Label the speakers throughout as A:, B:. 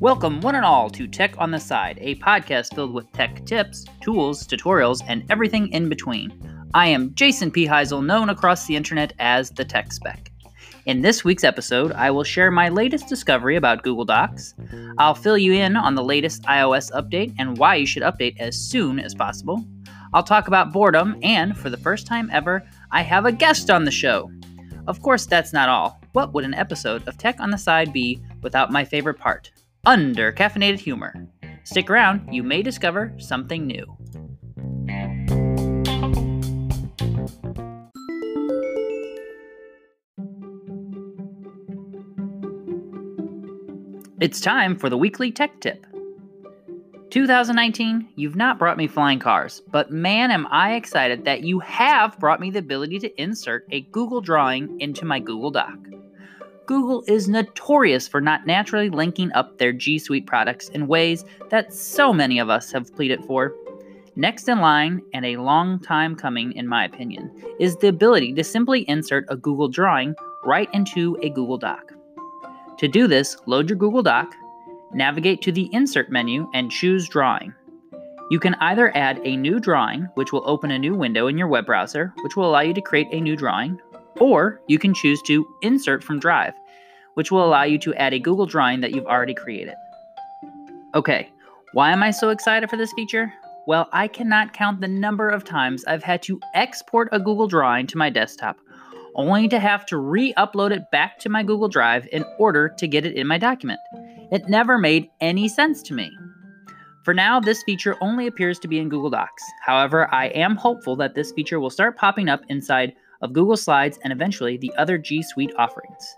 A: Welcome, one and all, to Tech on the Side, a podcast filled with tech tips, tools, tutorials, and everything in between. I am Jason P. Heisel, known across the internet as the Tech Spec. In this week's episode, I will share my latest discovery about Google Docs. I'll fill you in on the latest iOS update and why you should update as soon as possible. I'll talk about boredom, and for the first time ever, I have a guest on the show. Of course, that's not all. What would an episode of Tech on the Side be without my favorite part? under caffeinated humor. Stick around, you may discover something new. It's time for the weekly tech tip. 2019, you've not brought me flying cars, but man, am I excited that you have brought me the ability to insert a Google drawing into my Google Doc. Google is notorious for not naturally linking up their G Suite products in ways that so many of us have pleaded for. Next in line, and a long time coming in my opinion, is the ability to simply insert a Google drawing right into a Google Doc. To do this, load your Google Doc, navigate to the Insert menu, and choose Drawing. You can either add a new drawing, which will open a new window in your web browser, which will allow you to create a new drawing, or you can choose to insert from Drive, which will allow you to add a Google drawing that you've already created. Okay, why am I so excited for this feature? Well, I cannot count the number of times I've had to export a Google drawing to my desktop, only to have to re upload it back to my Google Drive in order to get it in my document. It never made any sense to me. For now, this feature only appears to be in Google Docs. However, I am hopeful that this feature will start popping up inside of Google Slides and eventually the other G Suite offerings.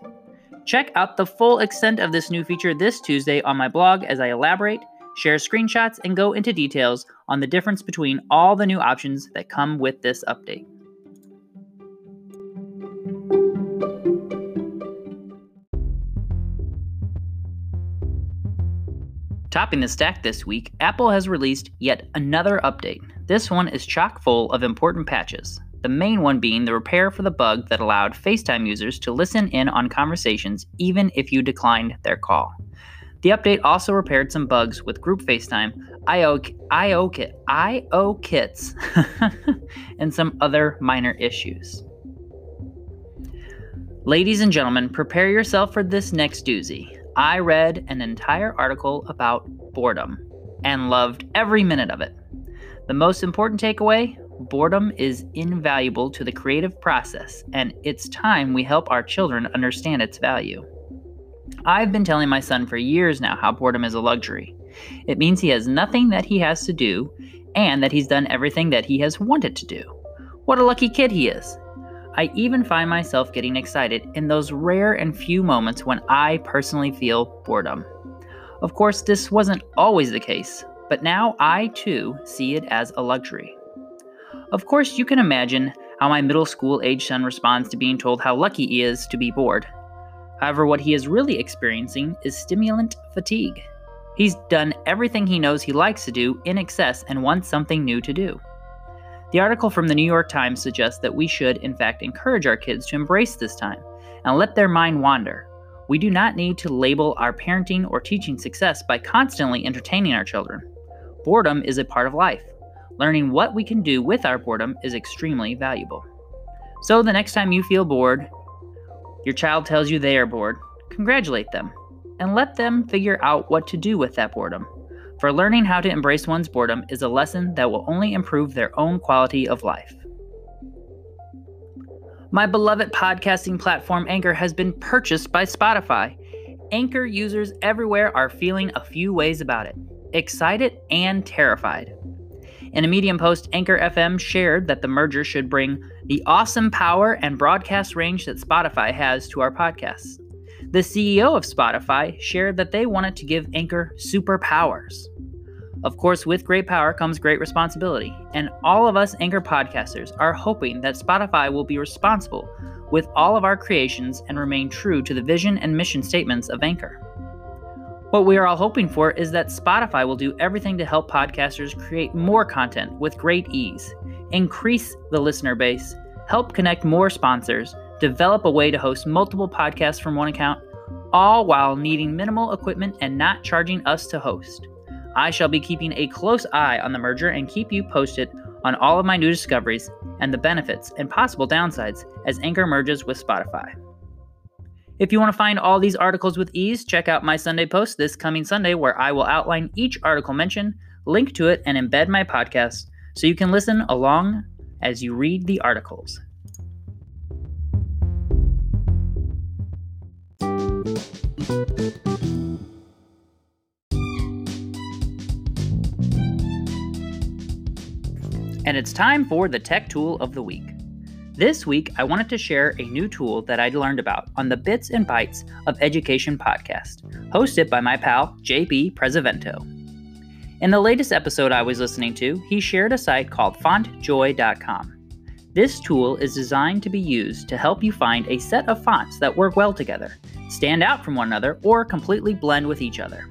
A: Check out the full extent of this new feature this Tuesday on my blog as I elaborate, share screenshots, and go into details on the difference between all the new options that come with this update. Topping the stack this week, Apple has released yet another update. This one is chock full of important patches the main one being the repair for the bug that allowed FaceTime users to listen in on conversations even if you declined their call. The update also repaired some bugs with group FaceTime, IO, IO, IO kits, and some other minor issues. Ladies and gentlemen, prepare yourself for this next doozy. I read an entire article about boredom and loved every minute of it. The most important takeaway boredom is invaluable to the creative process, and it's time we help our children understand its value. I've been telling my son for years now how boredom is a luxury. It means he has nothing that he has to do, and that he's done everything that he has wanted to do. What a lucky kid he is. I even find myself getting excited in those rare and few moments when I personally feel boredom. Of course, this wasn't always the case, but now I too see it as a luxury. Of course, you can imagine how my middle school age son responds to being told how lucky he is to be bored. However, what he is really experiencing is stimulant fatigue. He's done everything he knows he likes to do in excess and wants something new to do. The article from the New York Times suggests that we should, in fact, encourage our kids to embrace this time and let their mind wander. We do not need to label our parenting or teaching success by constantly entertaining our children. Boredom is a part of life. Learning what we can do with our boredom is extremely valuable. So, the next time you feel bored, your child tells you they are bored, congratulate them and let them figure out what to do with that boredom. For learning how to embrace one's boredom is a lesson that will only improve their own quality of life. My beloved podcasting platform Anchor has been purchased by Spotify. Anchor users everywhere are feeling a few ways about it excited and terrified. In a Medium post, Anchor FM shared that the merger should bring the awesome power and broadcast range that Spotify has to our podcasts. The CEO of Spotify shared that they wanted to give Anchor superpowers. Of course, with great power comes great responsibility, and all of us Anchor podcasters are hoping that Spotify will be responsible with all of our creations and remain true to the vision and mission statements of Anchor. What we are all hoping for is that Spotify will do everything to help podcasters create more content with great ease, increase the listener base, help connect more sponsors, develop a way to host multiple podcasts from one account, all while needing minimal equipment and not charging us to host. I shall be keeping a close eye on the merger and keep you posted on all of my new discoveries and the benefits and possible downsides as Anchor merges with Spotify. If you want to find all these articles with ease, check out my Sunday post this coming Sunday, where I will outline each article mentioned, link to it, and embed my podcast so you can listen along as you read the articles. And it's time for the Tech Tool of the Week. This week, I wanted to share a new tool that I learned about on the Bits and Bytes of Education podcast, hosted by my pal, JP Prezzavento. In the latest episode I was listening to, he shared a site called fontjoy.com. This tool is designed to be used to help you find a set of fonts that work well together, stand out from one another, or completely blend with each other.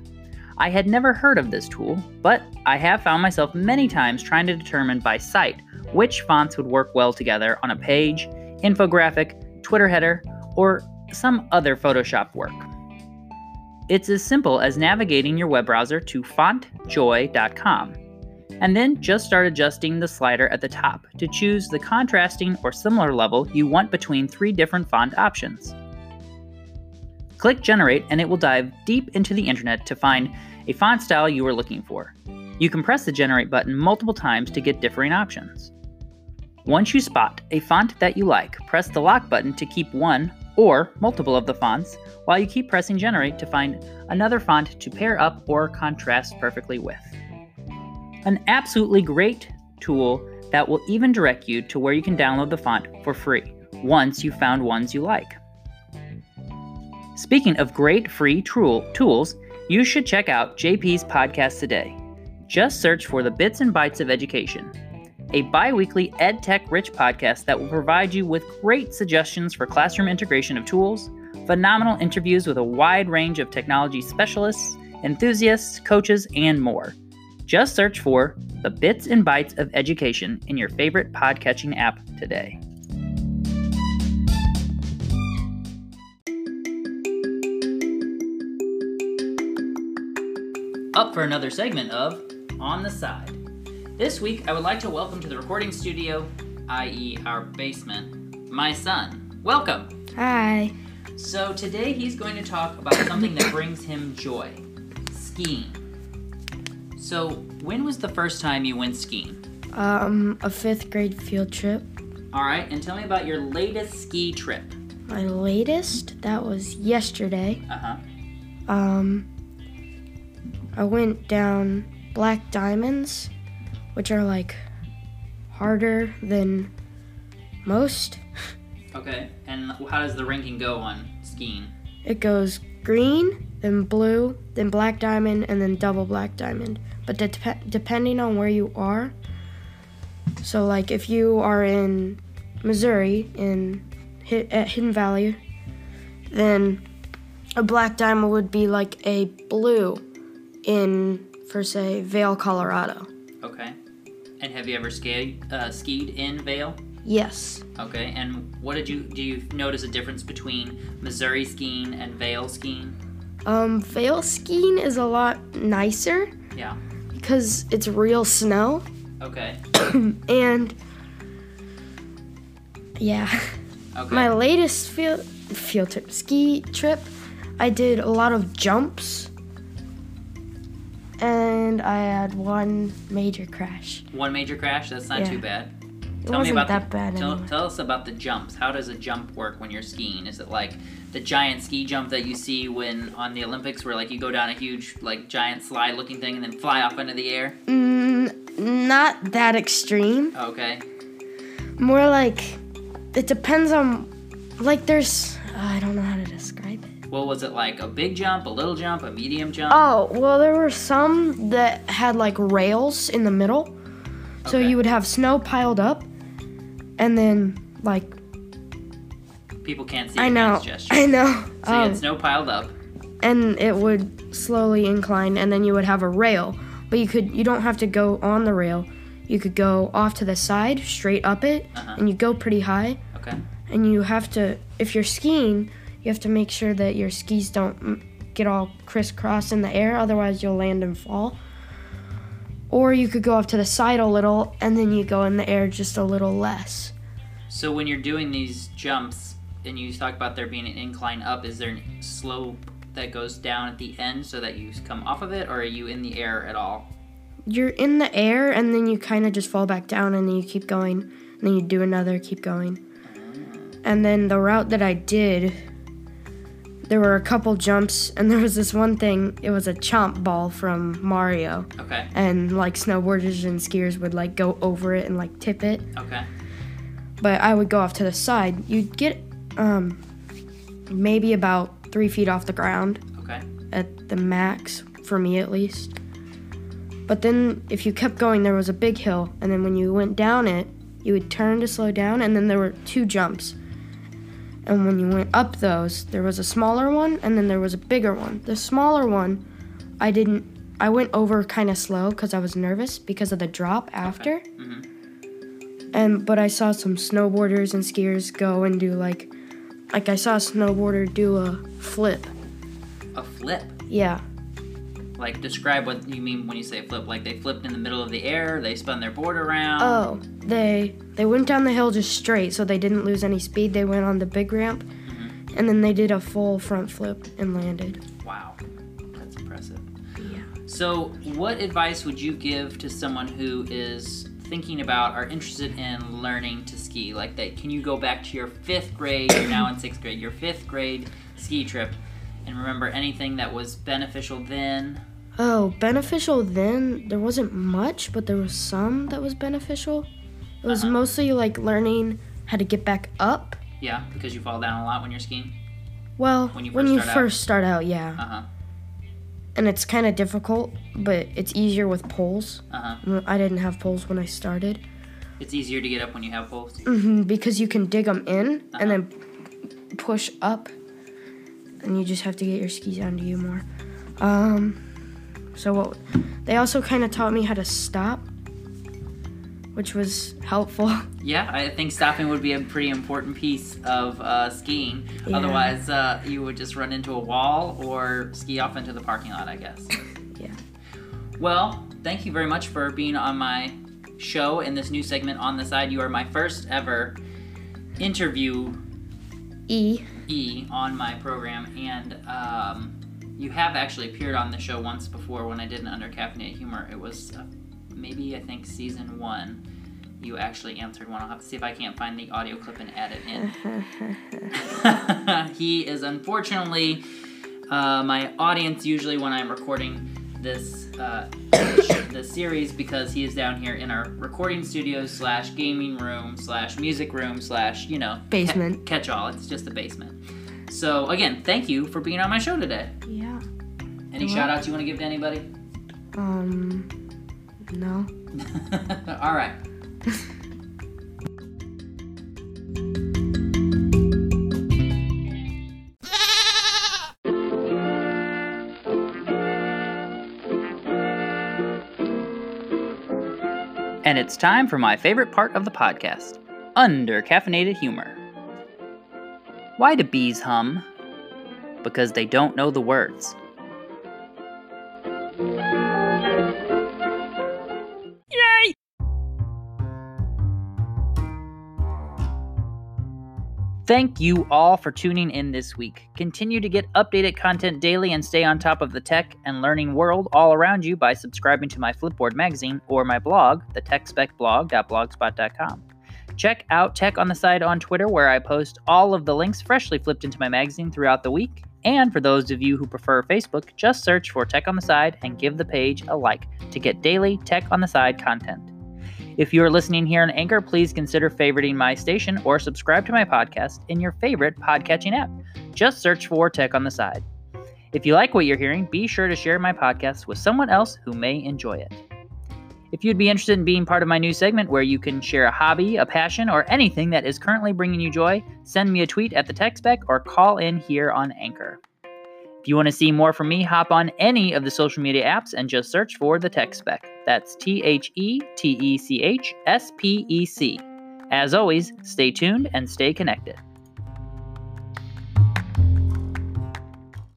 A: I had never heard of this tool, but I have found myself many times trying to determine by sight which fonts would work well together on a page, infographic, Twitter header, or some other Photoshop work. It's as simple as navigating your web browser to fontjoy.com and then just start adjusting the slider at the top to choose the contrasting or similar level you want between three different font options. Click Generate and it will dive deep into the internet to find a font style you are looking for. You can press the Generate button multiple times to get differing options. Once you spot a font that you like, press the lock button to keep one or multiple of the fonts while you keep pressing Generate to find another font to pair up or contrast perfectly with. An absolutely great tool that will even direct you to where you can download the font for free once you've found ones you like. Speaking of great free tool, tools, you should check out JP's podcast today. Just search for the Bits and Bytes of Education, a bi weekly EdTech rich podcast that will provide you with great suggestions for classroom integration of tools, phenomenal interviews with a wide range of technology specialists, enthusiasts, coaches, and more. Just search for the Bits and Bytes of Education in your favorite podcatching app today. Up for another segment of On the Side. This week, I would like to welcome to the recording studio, i.e., our basement, my son. Welcome!
B: Hi.
A: So, today he's going to talk about something that brings him joy skiing. So, when was the first time you went skiing?
B: Um, a fifth grade field trip.
A: All right, and tell me about your latest ski trip.
B: My latest, that was yesterday.
A: Uh huh.
B: Um, I went down Black Diamonds, which are like harder than most.
A: Okay, and how does the ranking go on skiing?
B: It goes green, then blue, then black diamond, and then double black diamond. But dep- depending on where you are, so like if you are in Missouri in at Hidden Valley, then a black diamond would be like a blue in, for say, Vail, Colorado.
A: Okay. And have you ever skied uh, skied in Vail?
B: Yes.
A: Okay. And what did you do? You notice a difference between Missouri skiing and Vail skiing?
B: Um, Vail skiing is a lot nicer
A: Yeah.
B: because it's real snow.
A: Okay.
B: and yeah,
A: Okay.
B: my latest field field trip ski trip, I did a lot of jumps, and I had one major crash.
A: One major crash. That's not
B: Yeah.
A: too bad.
B: It
A: Tell me
B: wasn't
A: about
B: that
A: the,
B: bad
A: Tell,
B: anyway.
A: tell us about the jumps. How does a jump work when you're skiing? Is it like the giant ski jump that you see when on the Olympics, where like you go down a huge like giant slide looking thing and then fly off into the air?
B: Mm, not that extreme.
A: Okay.
B: More like it depends on like there's I don't know how to describe it.
A: What was it like? A big jump, a little jump, a medium jump?
B: Oh, well there were some that had like rails in the middle. So you would have snow piled up and then like
A: People can't see
B: I know. I know.
A: So you
B: Um,
A: had snow piled up.
B: and it would slowly incline and then you would have a rail. But you could you don't have to go on the rail. You could go off to the side, straight up it,
A: Uh-huh.
B: and you go pretty high.
A: Okay.
B: and you have to if you're skiing, you have to make sure that your skis don't mm, get all crisscross in the air otherwise you'll land and fall. Or you could go off to the side a little and then you go in the air just a little less.
A: So when you're doing these jumps and you talk about there being an incline up, is there a slope that goes down at the end so that you come off of it, or are you in the air at all?
B: You're in the air and then you kind of just fall back down and then you keep going. And then you do another, keep going. And then the route that I did, there were a couple jumps and there was this one thing, it was a chomp ball from Mario.
A: Okay.
B: And like snowboarders and skiers would like go over it and like tip it.
A: Okay.
B: but I would go off to the side. You'd get um, maybe about three feet off the ground
A: Okay.
B: at the max, for me at least. But then if you kept going, there was a big hill, and then when you went down it, you would turn to slow down, and then there were two jumps. And when you went up those, there was a smaller one, and then there was a bigger one. The smaller one, I didn't. I went over kind of slow because I was nervous because of the drop after.
A: Mhm.
B: And but I saw some snowboarders and skiers go and do like, like I saw a snowboarder do a flip.
A: A flip.
B: Yeah.
A: Like describe what you mean when you say flip. Like they flipped in the middle of the air. They spun their board around.
B: Oh, they they went down the hill just straight, so they didn't lose any speed. They went on the big ramp, mm-hmm. and then they did a full front flip and landed.
A: Wow. That's impressive.
B: Yeah.
A: So, what advice would you give to someone who is thinking about or interested in learning to ski? Like that, can you go back to your fifth grade? You're now in sixth grade. Your fifth grade ski trip, and remember anything that was beneficial then.
B: Oh, beneficial then there wasn't much, but there was some that was beneficial. It was
A: Uh-huh.
B: mostly like learning how to get back up.
A: Yeah, because you fall down a lot when you're skiing.
B: Well,
A: When you
B: when
A: first
B: you
A: start out?
B: start out, yeah.
A: Uh huh.
B: And it's kind of difficult, but it's easier with poles.
A: Uh huh.
B: I didn't have poles when I started.
A: It's easier to get up when you have poles.
B: hmm because you can dig them in
A: Uh-huh.
B: and then push up, and you just have to get your skis onto you more. Um, so what? They also kind of taught me how to stop, which was helpful.
A: Yeah, I think stopping would be a pretty important piece of uh, skiing.
B: Yeah.
A: Otherwise, uh, you would just run into a wall or ski off into the parking lot, I guess.
B: Yeah.
A: Well, thank you very much for being on my show in this new segment on the side. You are my first ever interview
B: E.
A: E on my program, and um, you have actually appeared on the show once before when I did an under humor. It was uh, maybe I think season one. You actually answered one. I'll have to see if I can't find the audio clip and add it in. he is unfortunately uh, my audience usually when I'm recording this uh, this series because he is down here in our recording studio slash gaming room slash music room slash you know
B: Basement.
A: catch all. It's just a basement. So again, thank you for being on my show today.
B: Yeah.
A: Any shout outs you want to give to anybody?
B: Um. No.
A: all right. And it's time for my favorite part of the podcast under caffeinated humor. Why do bees hum? Because they don't know the words. Thank you all for tuning in this week. Continue to get updated content daily and stay on top of the tech and learning world all around you by subscribing to my Flipboard magazine or my blog, the techspecblog.blogspot.com. Check out Tech on the Side on Twitter, where I post all of the links freshly flipped into my magazine throughout the week. And for those of you who prefer Facebook, just search for Tech on the Side and give the page a like to get daily Tech on the Side content. If you are listening here on Anchor, please consider favoriting my station or subscribe to my podcast in your favorite podcatching app. Just search for Tech on the Side. If you like what you're hearing, be sure to share my podcast with someone else who may enjoy it. If you'd be interested in being part of my new segment where you can share a hobby, a passion, or anything that is currently bringing you joy, send me a tweet at the Tech Spec or call in here on Anchor. If you want to see more from me, hop on any of the social media apps and just search for the Tech Spec. That's T H E T E C H S P E C. As always, stay tuned and stay connected.